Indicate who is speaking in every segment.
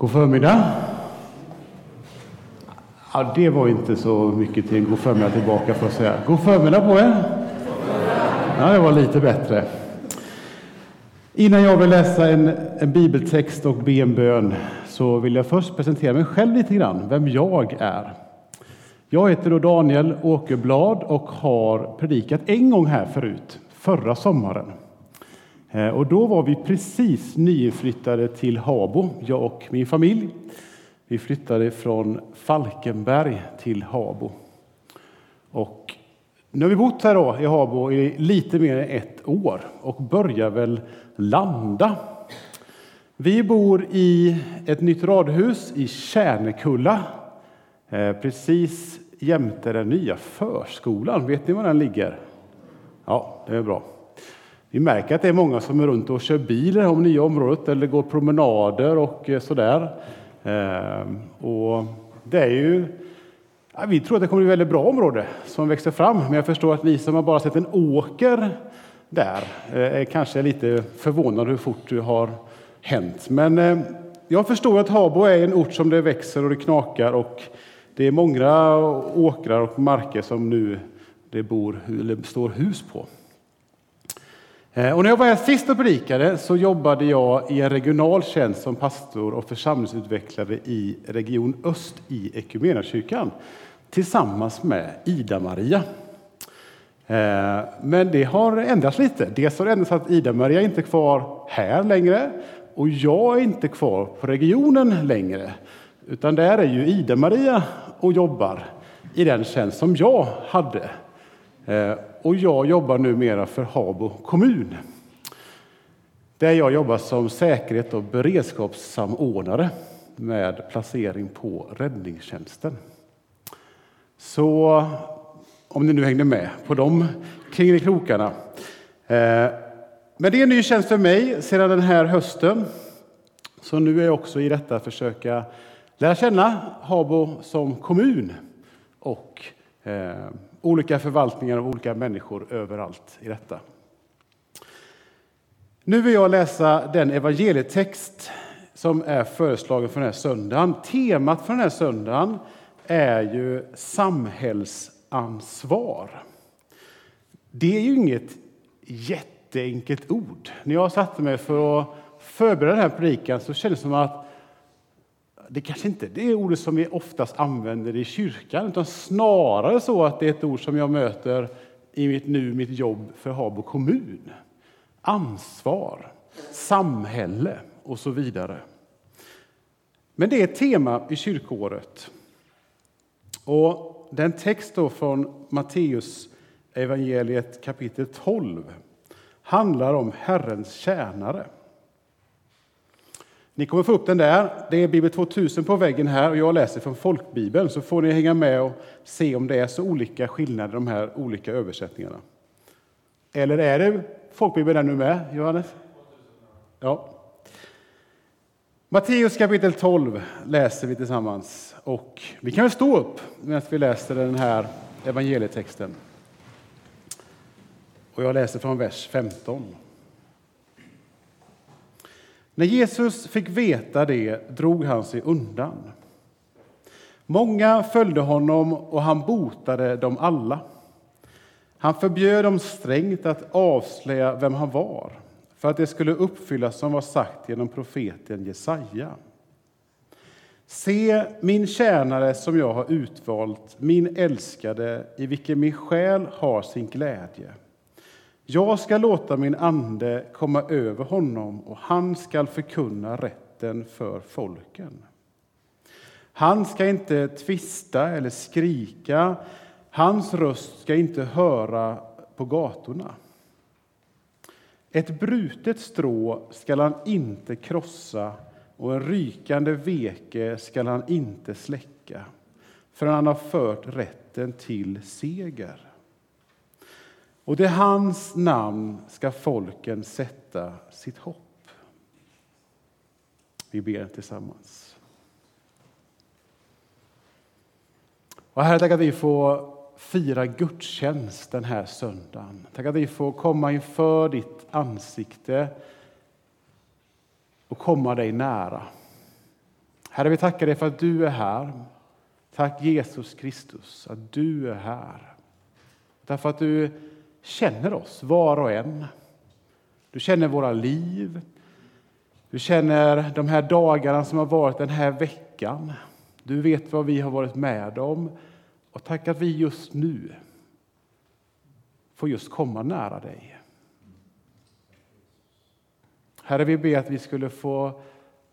Speaker 1: God förmiddag. Ja, det var inte så mycket till en god förmiddag tillbaka för att säga. God förmiddag på er. Ja, det var lite bättre. Innan jag vill läsa en, en bibeltext och be en bön så vill jag först presentera mig själv lite grann, vem jag är. Jag heter då Daniel Åkerblad och har predikat en gång här förut, förra sommaren. Eh, och då var vi precis nyinflyttade till Habo, jag och min familj. Vi flyttade från Falkenberg till Habo. Och nu har vi bott här då, i Habo i lite mer än ett år och börjar väl landa. Vi bor i ett nytt radhus i Kärnekulla, eh, precis jämte den nya förskolan. Vet ni var den ligger? Ja, det är bra. Vi märker att det är många som är runt och kör bil i det nya området eller går promenader och eh, sådär. Eh, och det är ju, ja, vi tror att det kommer bli ett väldigt bra område som växer fram, men jag förstår att ni som har bara sett en åker där eh, är kanske lite förvånade hur fort det har hänt. Men jag förstår att Habo är en ort som det växer och det knakar och det är många åkrar och marker som nu det bor, eller står hus på. Eh, och när jag var här sist och predikade så jobbade jag i en regional tjänst som pastor och församlingsutvecklare i Region Öst i Equmeniakyrkan tillsammans med Ida-Maria. Eh, men det har ändrats lite. Dels har det ändrats att Ida-Maria inte är kvar här längre och jag är inte kvar på regionen längre. Utan där är ju Ida-Maria och jobbar i den tjänst som jag hade. Eh, och jag jobbar numera för Habo kommun. Där jag jobbar som säkerhet och beredskapssamordnare med placering på räddningstjänsten. Så om ni nu hängde med på de krokarna. Eh, men det är en ny tjänst för mig sedan den här hösten. Så nu är jag också i detta försöka lära känna Habo som kommun och eh, olika förvaltningar av olika människor överallt i detta. Nu vill jag läsa den evangelietext som är föreslagen för den här söndagen. Temat för den här söndagen är ju samhällsansvar. Det är ju inget jätteenkelt ord. När jag satte mig för att förbereda den här predikan så kändes det som att det kanske inte är det ordet som vi oftast använder i kyrkan, utan snarare så att det är ett ord som jag möter i mitt nu, mitt jobb för Habo kommun. Ansvar, samhälle och så vidare. Men det är ett tema i kyrkåret. Och den text då från Matteus evangeliet kapitel 12 handlar om Herrens tjänare. Ni kommer få upp den där. Det är Bibel 2000 på väggen här och jag läser från folkbibeln så får ni hänga med och se om det är så olika skillnader i de här olika översättningarna. Eller är det folkbibeln där nu med, Johannes? Ja. Matteus kapitel 12 läser vi tillsammans och vi kan väl stå upp medan vi läser den här evangelietexten. Och jag läser från vers 15. När Jesus fick veta det drog han sig undan. Många följde honom och han botade dem alla. Han förbjöd dem strängt att avslöja vem han var för att det skulle uppfyllas som var sagt genom profeten Jesaja. Se, min tjänare som jag har utvalt, min älskade, i vilken min själ har sin glädje. Jag ska låta min ande komma över honom och han skall förkunna rätten för folken. Han ska inte tvista eller skrika, hans röst ska inte höra på gatorna. Ett brutet strå skall han inte krossa och en rykande veke skall han inte släcka förrän han har fört rätten till seger. Och det hans namn ska folken sätta sitt hopp. Vi ber tillsammans. Och Herre, tack att vi får fira gudstjänst den här söndagen. Tack att vi får komma inför ditt ansikte och komma dig nära. Herre, vi tackar dig för att du är här. Tack Jesus Kristus att du är här. Därför att du känner oss var och en. Du känner våra liv. Du känner de här dagarna som har varit den här veckan. Du vet vad vi har varit med om. Och tack att vi just nu får just komma nära dig. Herre, vi ber att vi skulle få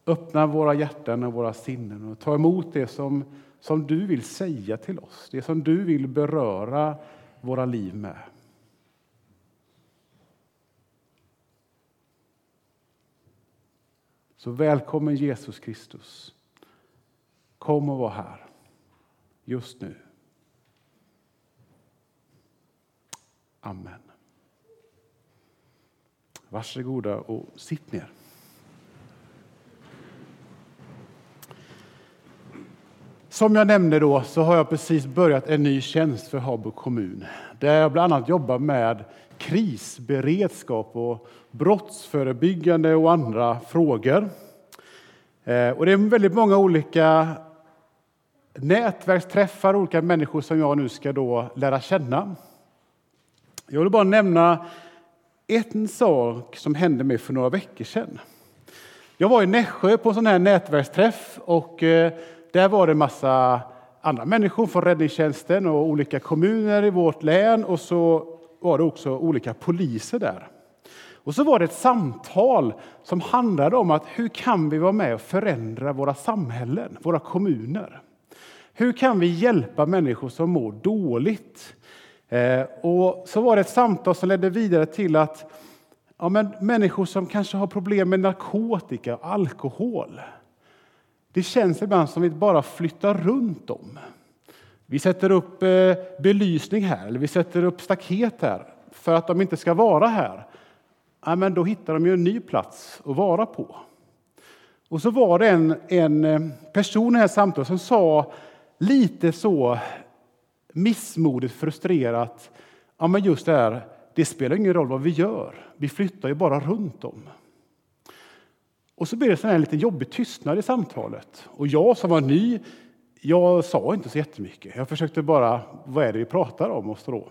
Speaker 1: öppna våra hjärtan och våra sinnen och ta emot det som, som du vill säga till oss, det som du vill beröra våra liv med. Så välkommen Jesus Kristus. Kom och var här just nu. Amen. Varsågoda och sitt ner. Som jag nämnde då så har jag precis börjat en ny tjänst för Habo kommun där jag bland annat jobbar med krisberedskap och brottsförebyggande och andra frågor. Eh, och det är väldigt många olika nätverksträffar, olika människor som jag nu ska då lära känna. Jag vill bara nämna en sak som hände mig för några veckor sedan. Jag var i Nässjö på en sån här nätverksträff och eh, där var det en massa andra människor från räddningstjänsten och olika kommuner i vårt län och så var det också olika poliser där. Och så var det ett samtal som handlade om att hur kan vi vara med och förändra våra samhällen, våra kommuner? Hur kan vi hjälpa människor som mår dåligt? Eh, och så var det ett samtal som ledde vidare till att ja, men människor som kanske har problem med narkotika och alkohol. Det känns ibland som att vi bara flyttar runt dem. Vi sätter upp eh, belysning här, eller vi sätter upp staket här för att de inte ska vara här. Ja, men då hittar de ju en ny plats att vara på. Och så var det en, en eh, person i det här samtalet som sa lite så missmodigt frustrerat, ja men just det här, det spelar ingen roll vad vi gör, vi flyttar ju bara runt om. Och så blev det en lite jobbig tystnad i samtalet. Och jag som var ny, jag sa inte så jättemycket. Jag försökte bara, vad är det vi pratar om? Och så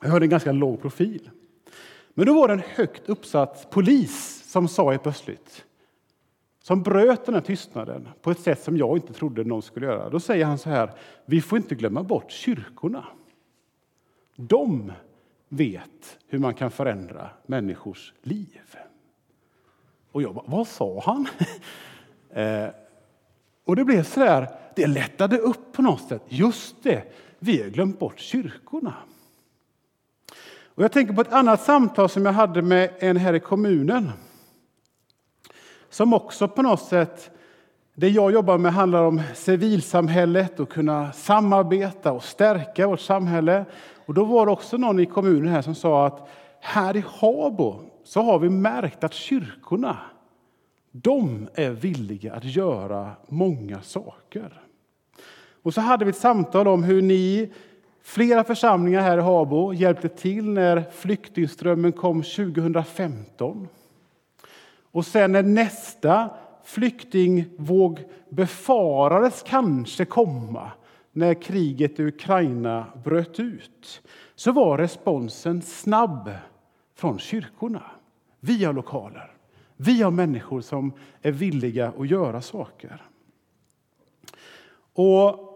Speaker 1: Jag hörde en ganska låg profil. Men då var det en högt uppsatt polis som sa helt plötsligt, som bröt den här tystnaden på ett sätt som jag inte trodde någon skulle göra. Då säger han så här, vi får inte glömma bort kyrkorna. De vet hur man kan förändra människors liv. Och jag bara, vad sa han? eh, och det blev så där, det lättade upp på något sätt. Just det, vi har glömt bort kyrkorna. Och jag tänker på ett annat samtal som jag hade med en här i kommunen. Som också på något sätt, det jag jobbar med handlar om civilsamhället och kunna samarbeta och stärka vårt samhälle. Och då var det också någon i kommunen här som sa att här i Habo så har vi märkt att kyrkorna, de är villiga att göra många saker. Och så hade vi ett samtal om hur ni, flera församlingar här i Habo, hjälpte till när flyktingströmmen kom 2015. Och sen när nästa flyktingvåg befarades kanske komma när kriget i Ukraina bröt ut, så var responsen snabb från kyrkorna. Vi har lokaler. Vi har människor som är villiga att göra saker. Och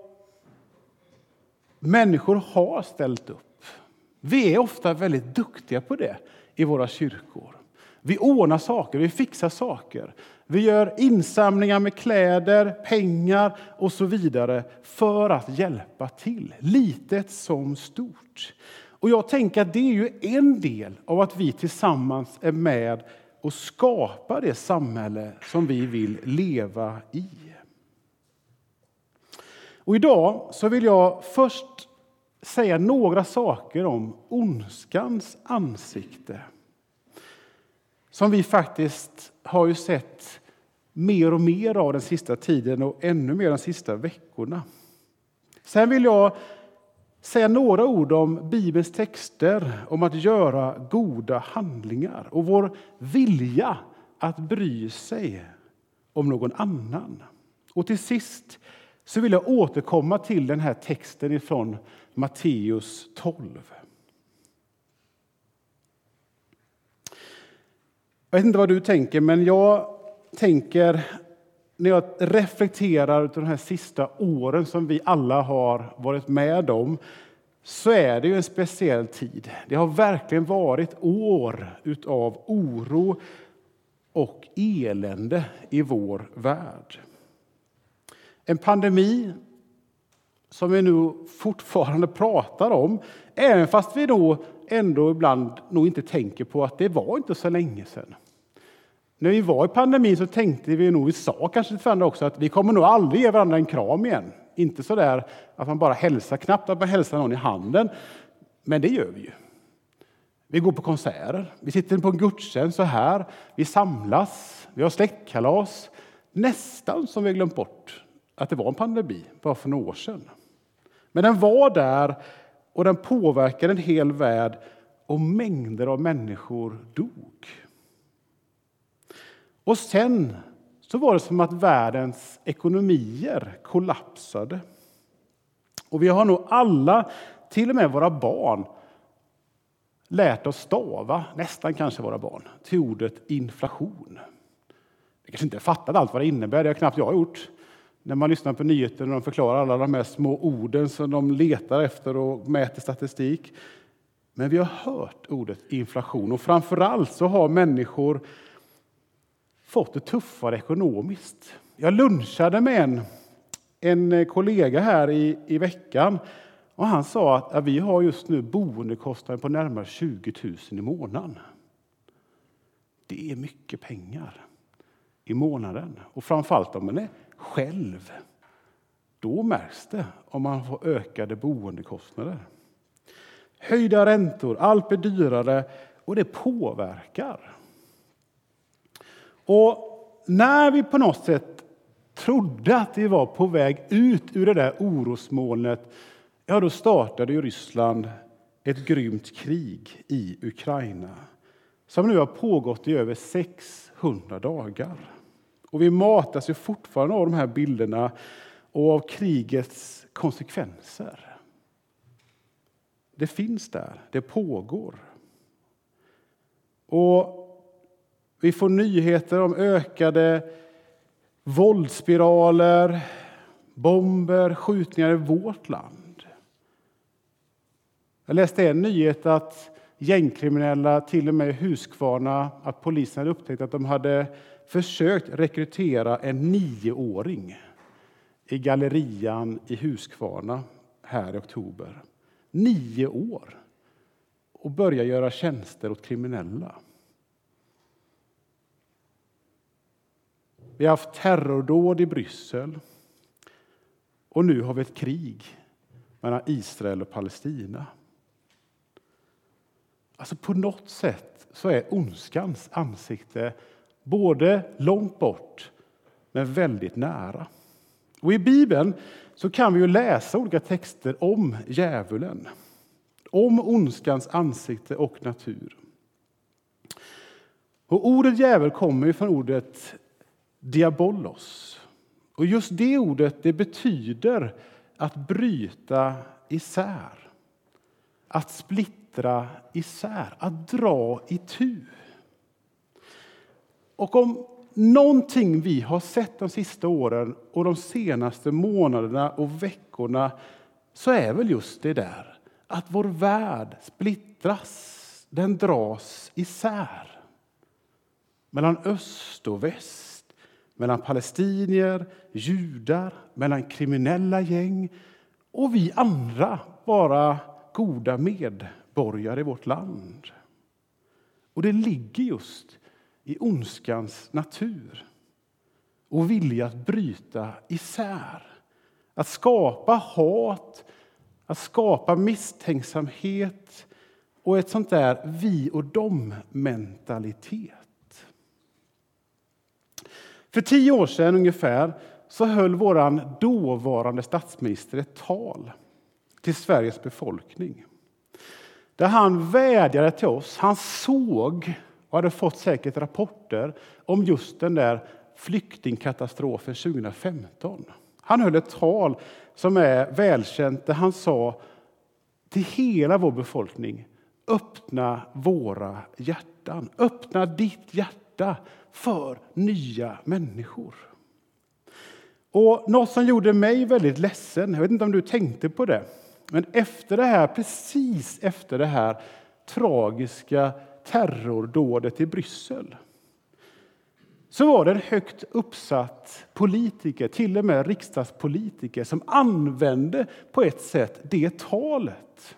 Speaker 1: Människor har ställt upp. Vi är ofta väldigt duktiga på det i våra kyrkor. Vi ordnar saker, vi fixar saker. Vi gör insamlingar med kläder, pengar och så vidare för att hjälpa till, litet som stort. Och jag tänker att det är ju en del av att vi tillsammans är med och skapar det samhälle som vi vill leva i. Och idag så vill jag först säga några saker om ondskans ansikte. Som vi faktiskt har ju sett mer och mer av den sista tiden och ännu mer de sista veckorna. Sen vill jag säga några ord om Bibelns texter om att göra goda handlingar och vår vilja att bry sig om någon annan. Och till sist så vill jag återkomma till den här texten ifrån Matteus 12. Jag vet inte vad du tänker, men jag tänker när jag reflekterar över de här sista åren som vi alla har varit med om så är det ju en speciell tid. Det har verkligen varit år av oro och elände i vår värld. En pandemi som vi nu fortfarande pratar om, även fast vi då ändå ibland nog inte tänker på att det var inte så länge sedan. När vi var i pandemin så tänkte vi nog, vi sa kanske till varandra också, att vi kommer nog aldrig ge varandra en kram igen. Inte så där att man bara hälsar, knappt att man hälsar någon i handen. Men det gör vi ju. Vi går på konserter, vi sitter på en gudstjänst så här, vi samlas, vi har släktkalas. Nästan som vi glömt bort att det var en pandemi bara för några år sedan. Men den var där och den påverkade en hel värld och mängder av människor dog. Och sen så var det som att världens ekonomier kollapsade. Och vi har nog alla, till och med våra barn, lärt oss stava, nästan kanske våra barn, till ordet inflation. Vi kanske inte fattat allt vad det innebär, det har knappt jag gjort. När man lyssnar på nyheterna och de förklarar alla de här små orden som de letar efter och mäter statistik. Men vi har hört ordet inflation och framförallt så har människor fått det tuffare ekonomiskt. Jag lunchade med en, en kollega här i, i veckan och han sa att, att vi har just nu boendekostnader på närmare 20 000 i månaden. Det är mycket pengar i månaden och framförallt om man är själv. Då märks det om man får ökade boendekostnader. Höjda räntor, allt blir dyrare och det påverkar. Och när vi på något sätt trodde att vi var på väg ut ur det där orosmolnet, ja, då startade ju Ryssland ett grymt krig i Ukraina som nu har pågått i över 600 dagar. Och vi matas ju fortfarande av de här bilderna och av krigets konsekvenser. Det finns där, det pågår. Och vi får nyheter om ökade våldsspiraler, bomber, skjutningar i vårt land. Jag läste en nyhet att gängkriminella, till och med i Huskvarna, att polisen hade upptäckt att de hade försökt rekrytera en nioåring i gallerian i Huskvarna här i oktober. Nio år! Och börja göra tjänster åt kriminella. Vi har haft terrordåd i Bryssel. Och nu har vi ett krig mellan Israel och Palestina. Alltså på något sätt så är ondskans ansikte både långt bort men väldigt nära. Och I Bibeln så kan vi ju läsa olika texter om djävulen, om ondskans ansikte och natur. Och ordet djävul kommer från ordet diabolos. Och just det ordet det betyder att bryta isär. Att splittra isär, att dra itu. Och om någonting vi har sett de sista åren och de senaste månaderna och veckorna så är väl just det där att vår värld splittras, den dras isär. Mellan öst och väst mellan palestinier, judar, mellan kriminella gäng och vi andra, bara goda medborgare i vårt land. Och det ligger just i ondskans natur och vilja att bryta isär. Att skapa hat, att skapa misstänksamhet och ett sånt där vi och dem-mentalitet. För tio år sedan ungefär så höll vår dåvarande statsminister ett tal till Sveriges befolkning. Där han vädjade till oss. Han såg och hade fått säkert rapporter om just den där flyktingkatastrofen 2015. Han höll ett tal som är välkänt där han sa till hela vår befolkning öppna våra hjärtan. Öppna ditt hjärta för nya människor. Och Något som gjorde mig väldigt ledsen, jag vet inte om du tänkte på det, men efter det här, precis efter det här tragiska terrordådet i Bryssel så var det en högt uppsatt politiker, till och med riksdagspolitiker som använde på ett sätt det talet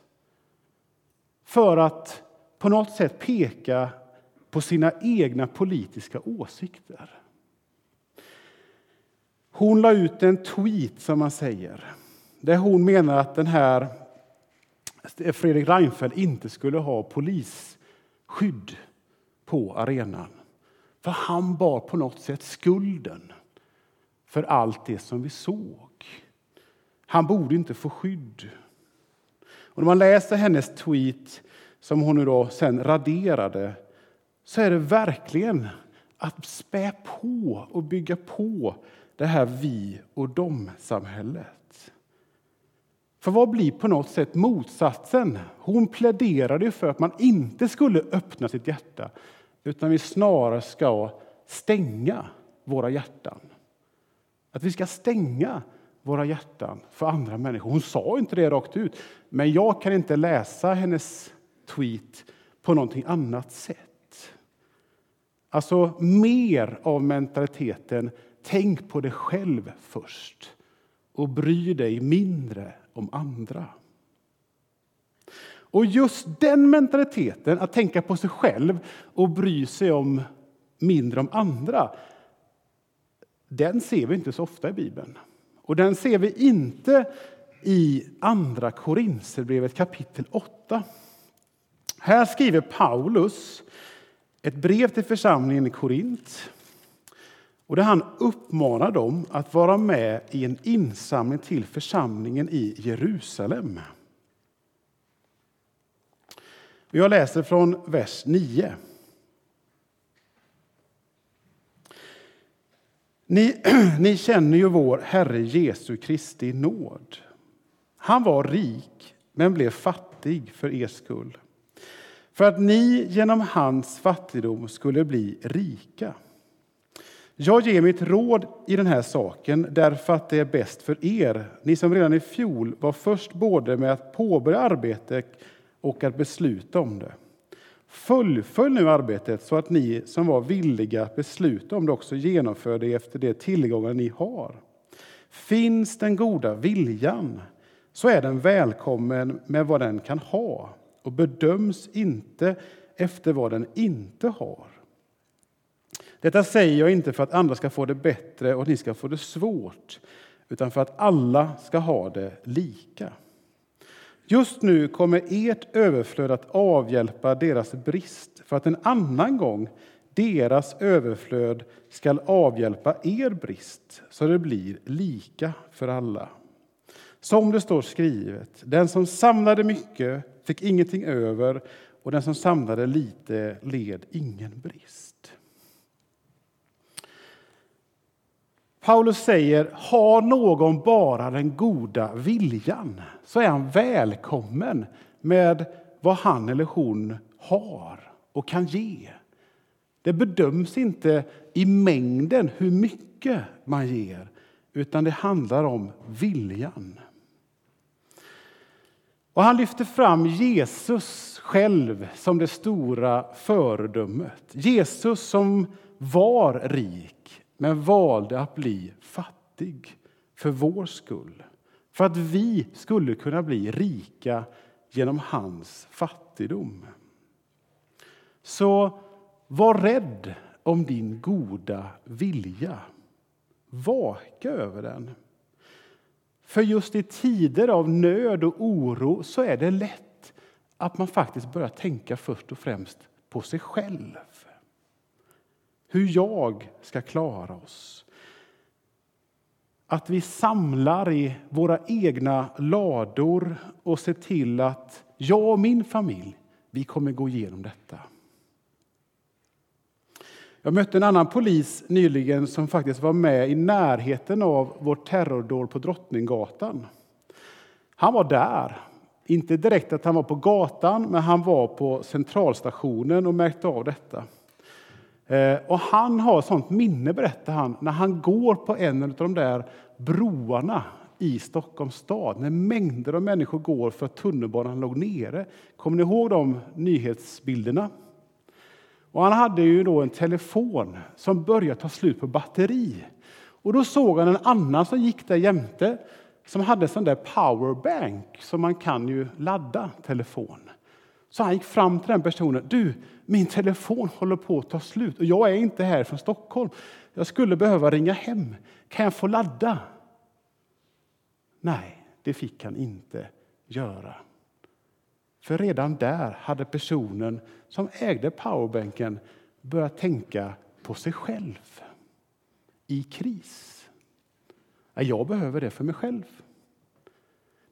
Speaker 1: för att på något sätt peka på sina egna politiska åsikter. Hon la ut en tweet, som man säger, där hon menar att den här Fredrik Reinfeldt inte skulle ha polis skydd på arenan. För han bar på något sätt skulden för allt det som vi såg. Han borde inte få skydd. Och när man läser hennes tweet, som hon nu då sen raderade, så är det verkligen att spä på och bygga på det här vi och dom-samhället. För vad blir på något sätt motsatsen? Hon pläderade för att man inte skulle öppna sitt hjärta utan vi snarare ska stänga våra hjärtan. Att vi ska stänga våra hjärtan för andra människor. Hon sa inte det rakt ut, men jag kan inte läsa hennes tweet på någonting annat sätt. Alltså mer av mentaliteten tänk på dig själv först och bry dig mindre om andra. Och just den mentaliteten, att tänka på sig själv och bry sig om mindre om andra, den ser vi inte så ofta i Bibeln. Och den ser vi inte i Andra Korinthierbrevet kapitel 8. Här skriver Paulus ett brev till församlingen i Korint och där han uppmanar dem att vara med i en insamling till församlingen i Jerusalem. Jag läser från vers 9. Ni, ni känner ju vår Herre Jesu Kristi nåd. Han var rik, men blev fattig för er skull för att ni genom hans fattigdom skulle bli rika. Jag ger mitt råd i den här saken därför att det är bäst för er, ni som redan i fjol var först både med att påbörja arbetet och att besluta om det. Fullfölj nu arbetet så att ni som var villiga att besluta om det också genomför det efter de tillgångar ni har. Finns den goda viljan så är den välkommen med vad den kan ha och bedöms inte efter vad den inte har. Detta säger jag inte för att andra ska få det bättre och ni ska få det svårt, utan för att alla ska ha det lika. Just nu kommer ert överflöd att avhjälpa deras brist för att en annan gång deras överflöd skall avhjälpa er brist så det blir lika för alla. Som det står skrivet, den som samlade mycket fick ingenting över och den som samlade lite led ingen brist. Paulus säger, har någon bara den goda viljan så är han välkommen med vad han eller hon har och kan ge. Det bedöms inte i mängden hur mycket man ger, utan det handlar om viljan. Och han lyfter fram Jesus själv som det stora föredömet. Jesus som var rik, men valde att bli fattig för vår skull. För att vi skulle kunna bli rika genom hans fattigdom. Så var rädd om din goda vilja. Vaka över den. För just i tider av nöd och oro så är det lätt att man faktiskt börjar tänka först och främst på sig själv. Hur jag ska klara oss. Att vi samlar i våra egna lador och ser till att jag och min familj, vi kommer gå igenom detta. Jag mötte en annan polis nyligen som faktiskt var med i närheten av vårt terrordåd på Drottninggatan. Han var där. Inte direkt att han var på gatan, men han var på centralstationen och märkte av detta. Eh, och han har sånt minne, berättar han, när han går på en av de där broarna i Stockholms stad, när mängder av människor går för att tunnelbanan låg nere. Kommer ni ihåg de nyhetsbilderna? Och han hade ju då en telefon som började ta slut på batteri. Och då såg han en annan som gick där jämte som hade sån där powerbank som man kan ju ladda telefon. Så han gick fram till den personen. Du, min telefon håller på att ta slut och jag är inte här från Stockholm. Jag skulle behöva ringa hem. Kan jag få ladda? Nej, det fick han inte göra. För redan där hade personen som ägde powerbanken börjat tänka på sig själv i kris. Jag behöver det för mig själv.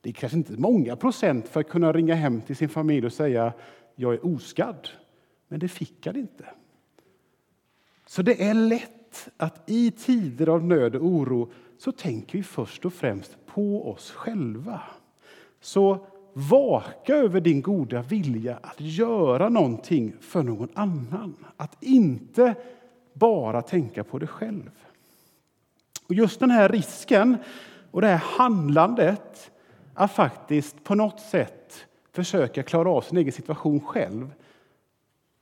Speaker 1: Det är kanske inte många procent för att kunna ringa hem till sin familj och säga jag är oskadd. Men det fick han inte. Så det är lätt att i tider av nöd och oro så tänker vi först och främst på oss själva. Så vaka över din goda vilja att göra någonting för någon annan. Att inte bara tänka på dig själv. Och just den här risken och det här handlandet att faktiskt på något sätt försöka klara av sin egen situation själv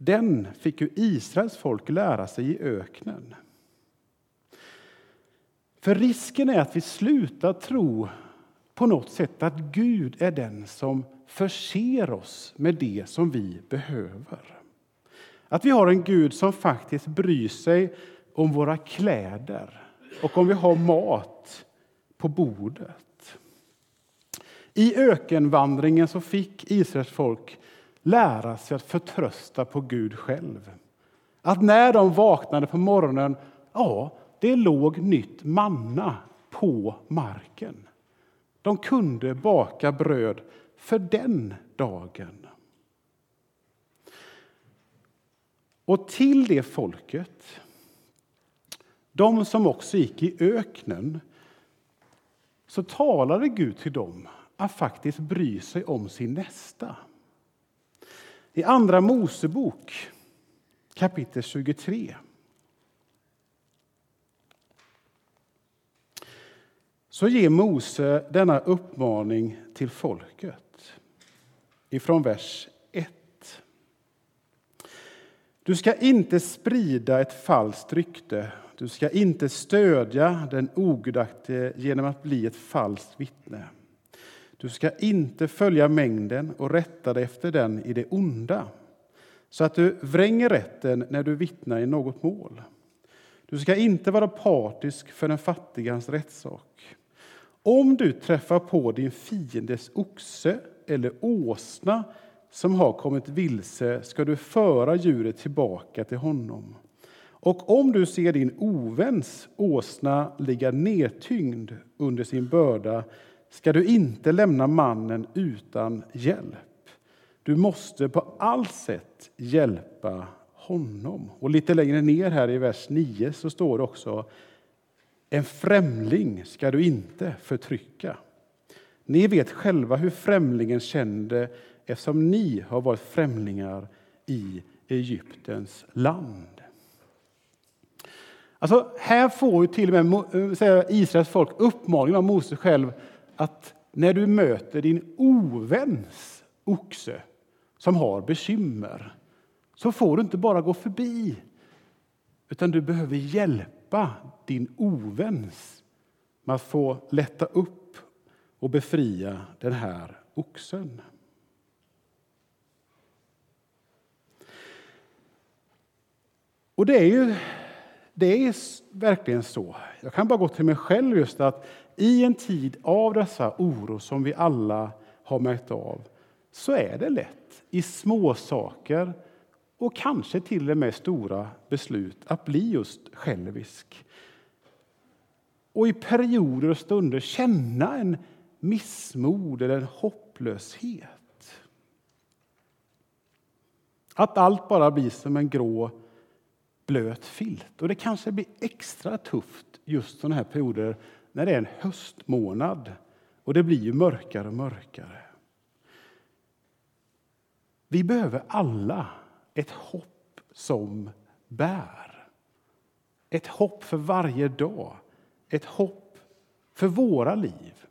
Speaker 1: den fick ju Israels folk lära sig i öknen. För risken är att vi slutar tro på något sätt att Gud är den som förser oss med det som vi behöver. Att vi har en Gud som faktiskt bryr sig om våra kläder och om vi har mat på bordet. I ökenvandringen så fick Israels folk lära sig att förtrösta på Gud själv. Att när de vaknade på morgonen, ja, det låg nytt manna på marken. De kunde baka bröd för den dagen. Och till det folket, de som också gick i öknen, så talade Gud till dem att faktiskt bry sig om sin nästa. I Andra Mosebok kapitel 23 så ger Mose denna uppmaning till folket ifrån vers 1. Du ska inte sprida ett falskt rykte. Du ska inte stödja den ogudaktige genom att bli ett falskt vittne. Du ska inte följa mängden och rätta dig efter den i det onda så att du vränger rätten när du vittnar i något mål. Du ska inte vara partisk för den fattigans rättssak. Om du träffar på din fiendes oxe eller åsna som har kommit vilse ska du föra djuret tillbaka till honom. Och om du ser din oväns åsna ligga nedtyngd under sin börda ska du inte lämna mannen utan hjälp. Du måste på allt sätt hjälpa honom. Och lite längre ner här i vers 9 så står det också en främling ska du inte förtrycka. Ni vet själva hur främlingen kände eftersom ni har varit främlingar i Egyptens land. Alltså, här får ju till och med eh, Israels folk uppmaningen av Moses själv att när du möter din oväns oxe som har bekymmer så får du inte bara gå förbi utan du behöver hjälpa din oväns med att få lätta upp och befria den här oxen. Och det är ju det är verkligen så. Jag kan bara gå till mig själv just att i en tid av dessa oro som vi alla har märkt av så är det lätt i små saker och kanske till och med stora beslut att bli just självisk. Och i perioder och stunder känna en missmod eller en hopplöshet. Att allt bara blir som en grå blöt filt. Och det kanske blir extra tufft just sådana här perioder när det är en höstmånad och det blir ju mörkare och mörkare. Vi behöver alla ett hopp som bär. Ett hopp för varje dag. Ett hopp för våra liv.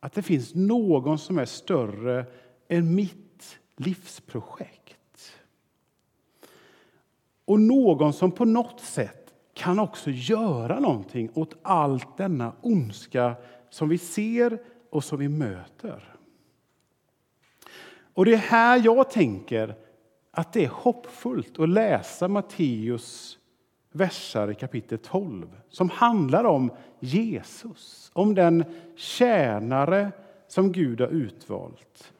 Speaker 1: Att det finns någon som är större än mitt livsprojekt. Och någon som på något sätt kan också göra någonting åt allt denna ondska som vi ser och som vi möter. Och det är här jag tänker att det är hoppfullt att läsa Matteus versar i kapitel 12 som handlar om Jesus, om den tjänare som Gud har utvalt.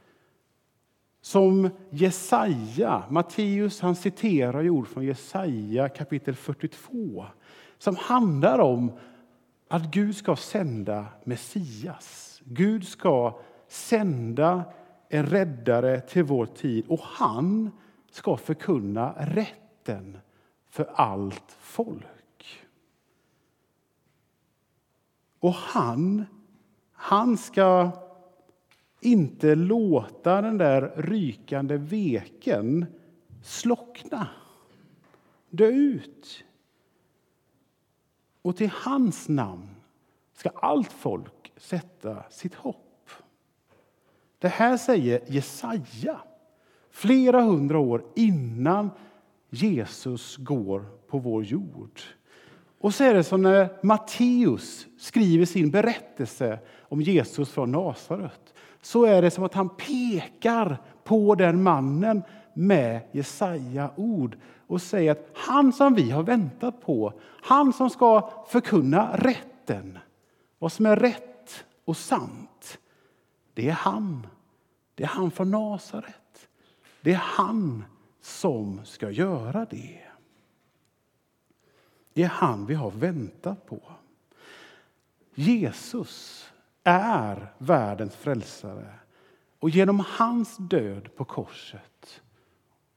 Speaker 1: Som Jesaja, Matteus han citerar ord från Jesaja kapitel 42 som handlar om att Gud ska sända Messias. Gud ska sända en räddare till vår tid och han ska förkunna rätten för allt folk. Och han, han ska inte låta den där rykande veken slockna, dö ut. Och till hans namn ska allt folk sätta sitt hopp. Det här säger Jesaja flera hundra år innan Jesus går på vår jord. Och så är det som när Matteus skriver sin berättelse om Jesus från Nasaret. Så är det som att han pekar på den mannen med Jesaja ord och säger att han som vi har väntat på, han som ska förkunna rätten, vad som är rätt och sant, det är han. Det är han från Nasaret. Det är han som ska göra det. Det är han vi har väntat på. Jesus är världens frälsare. Och genom hans död på korset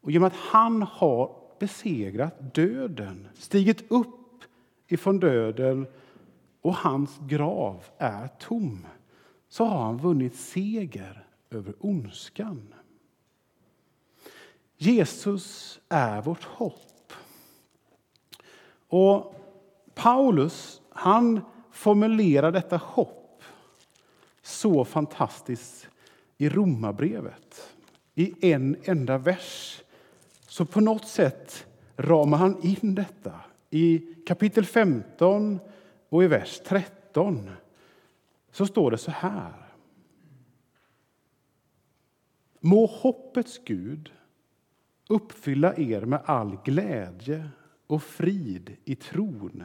Speaker 1: och genom att han har besegrat döden, stigit upp ifrån döden och hans grav är tom, så har han vunnit seger över ondskan. Jesus är vårt hopp. Och Paulus han formulerar detta hopp så fantastiskt i Romarbrevet i en enda vers. Så på något sätt ramar han in detta. I kapitel 15 och i vers 13 så står det så här. Må hoppets Gud uppfylla er med all glädje och frid i tron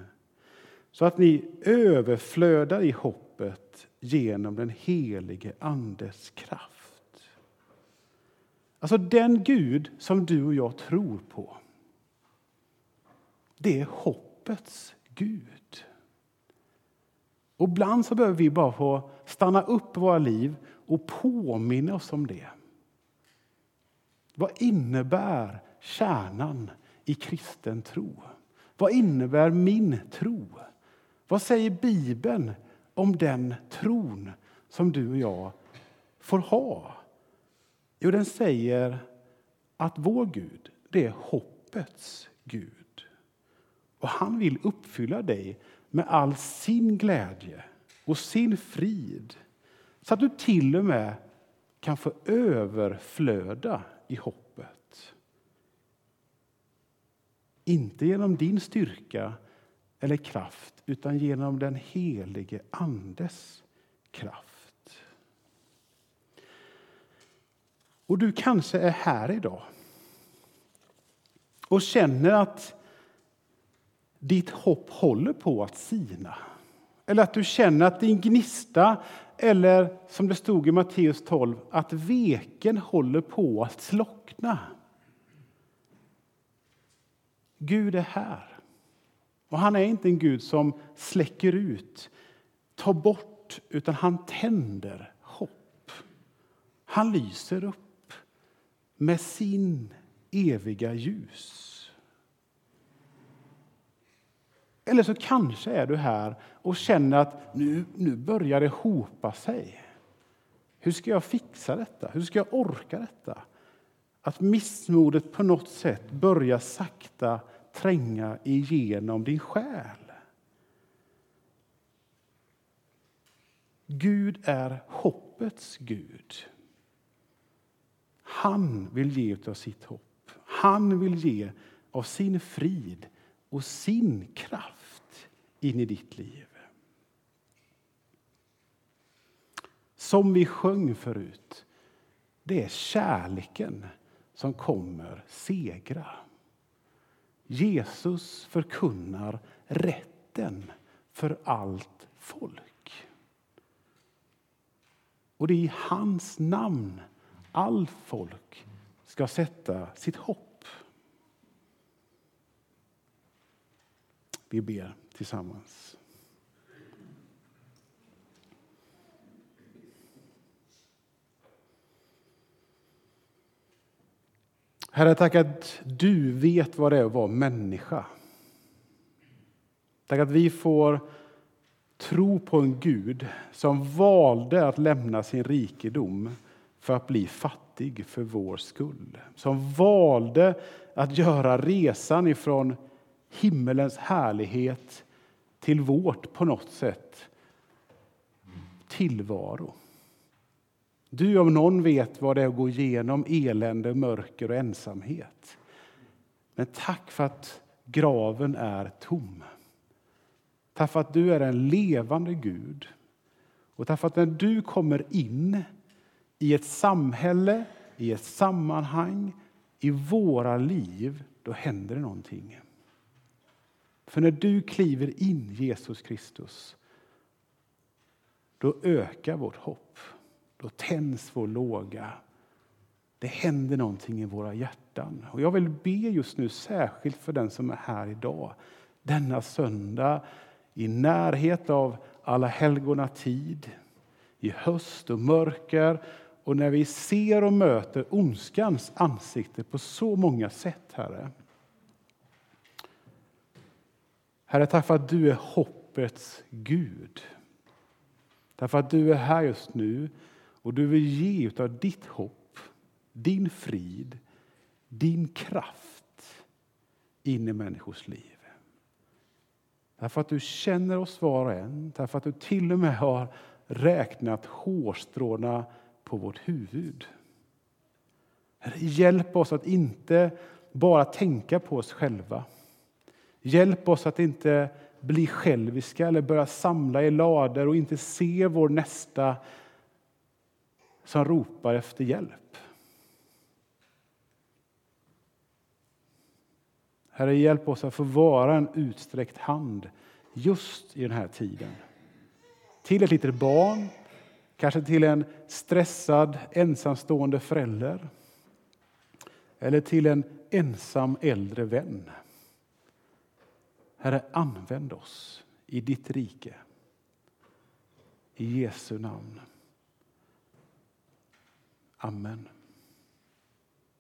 Speaker 1: så att ni överflödar i hoppet genom den helige Andes kraft. Alltså den Gud som du och jag tror på, det är hoppets Gud. Och ibland så behöver vi bara få stanna upp i våra liv och påminna oss om det. Vad innebär kärnan i kristen tro? Vad innebär min tro? Vad säger Bibeln om den tron som du och jag får ha? Jo, den säger att vår Gud, det är hoppets Gud. Och han vill uppfylla dig med all sin glädje och sin frid så att du till och med kan få överflöda i hoppet. Inte genom din styrka eller kraft, utan genom den helige Andes kraft. Och du kanske är här idag och känner att ditt hopp håller på att sina. Eller att du känner att din gnista eller som det stod i Matteus 12, att veken håller på att slockna. Gud är här. Och han är inte en Gud som släcker ut, tar bort, utan han tänder hopp. Han lyser upp med sin eviga ljus. Eller så kanske är du här och känner att nu, nu börjar det hopa sig. Hur ska jag fixa detta? Hur ska jag orka detta? Att missmodet på något sätt börjar sakta tränga igenom din själ. Gud är hoppets Gud. Han vill ge av sitt hopp. Han vill ge av sin frid och sin kraft in i ditt liv. Som vi sjöng förut, det är kärleken som kommer segra. Jesus förkunnar rätten för allt folk. Och det är i hans namn all folk ska sätta sitt hopp. Vi ber tillsammans. Herre, tack att du vet vad det är att vara människa. Tack att vi får tro på en Gud som valde att lämna sin rikedom för att bli fattig för vår skull. Som valde att göra resan ifrån himmelens härlighet till vårt, på något sätt, tillvaro. Du om någon vet vad det är att gå igenom elände, mörker och ensamhet. Men tack för att graven är tom. Tack för att du är en levande Gud. Och tack för att när du kommer in i ett samhälle, i ett sammanhang, i våra liv, då händer det någonting. För när du kliver in, Jesus Kristus, då ökar vårt hopp. Då tänds vår låga. Det händer någonting i våra hjärtan. Och jag vill be just nu särskilt för den som är här idag, denna söndag, i närhet av alla helgona tid, i höst och mörker och när vi ser och möter ondskans ansikte på så många sätt, Herre. Herre, tack för att du är hoppets Gud. Därför att du är här just nu och du vill ge av ditt hopp, din frid, din kraft in i människors liv. Därför att du känner oss var och en, därför att du till och med har räknat hårstråna på vårt huvud. Hjälp oss att inte bara tänka på oss själva. Hjälp oss att inte bli själviska eller börja samla i lador och inte se vår nästa som ropar efter hjälp. Herre, hjälp oss att få vara en utsträckt hand just i den här tiden. Till ett litet barn, kanske till en stressad ensamstående förälder eller till en ensam äldre vän. Herre, använd oss i ditt rike. I Jesu namn. Amen.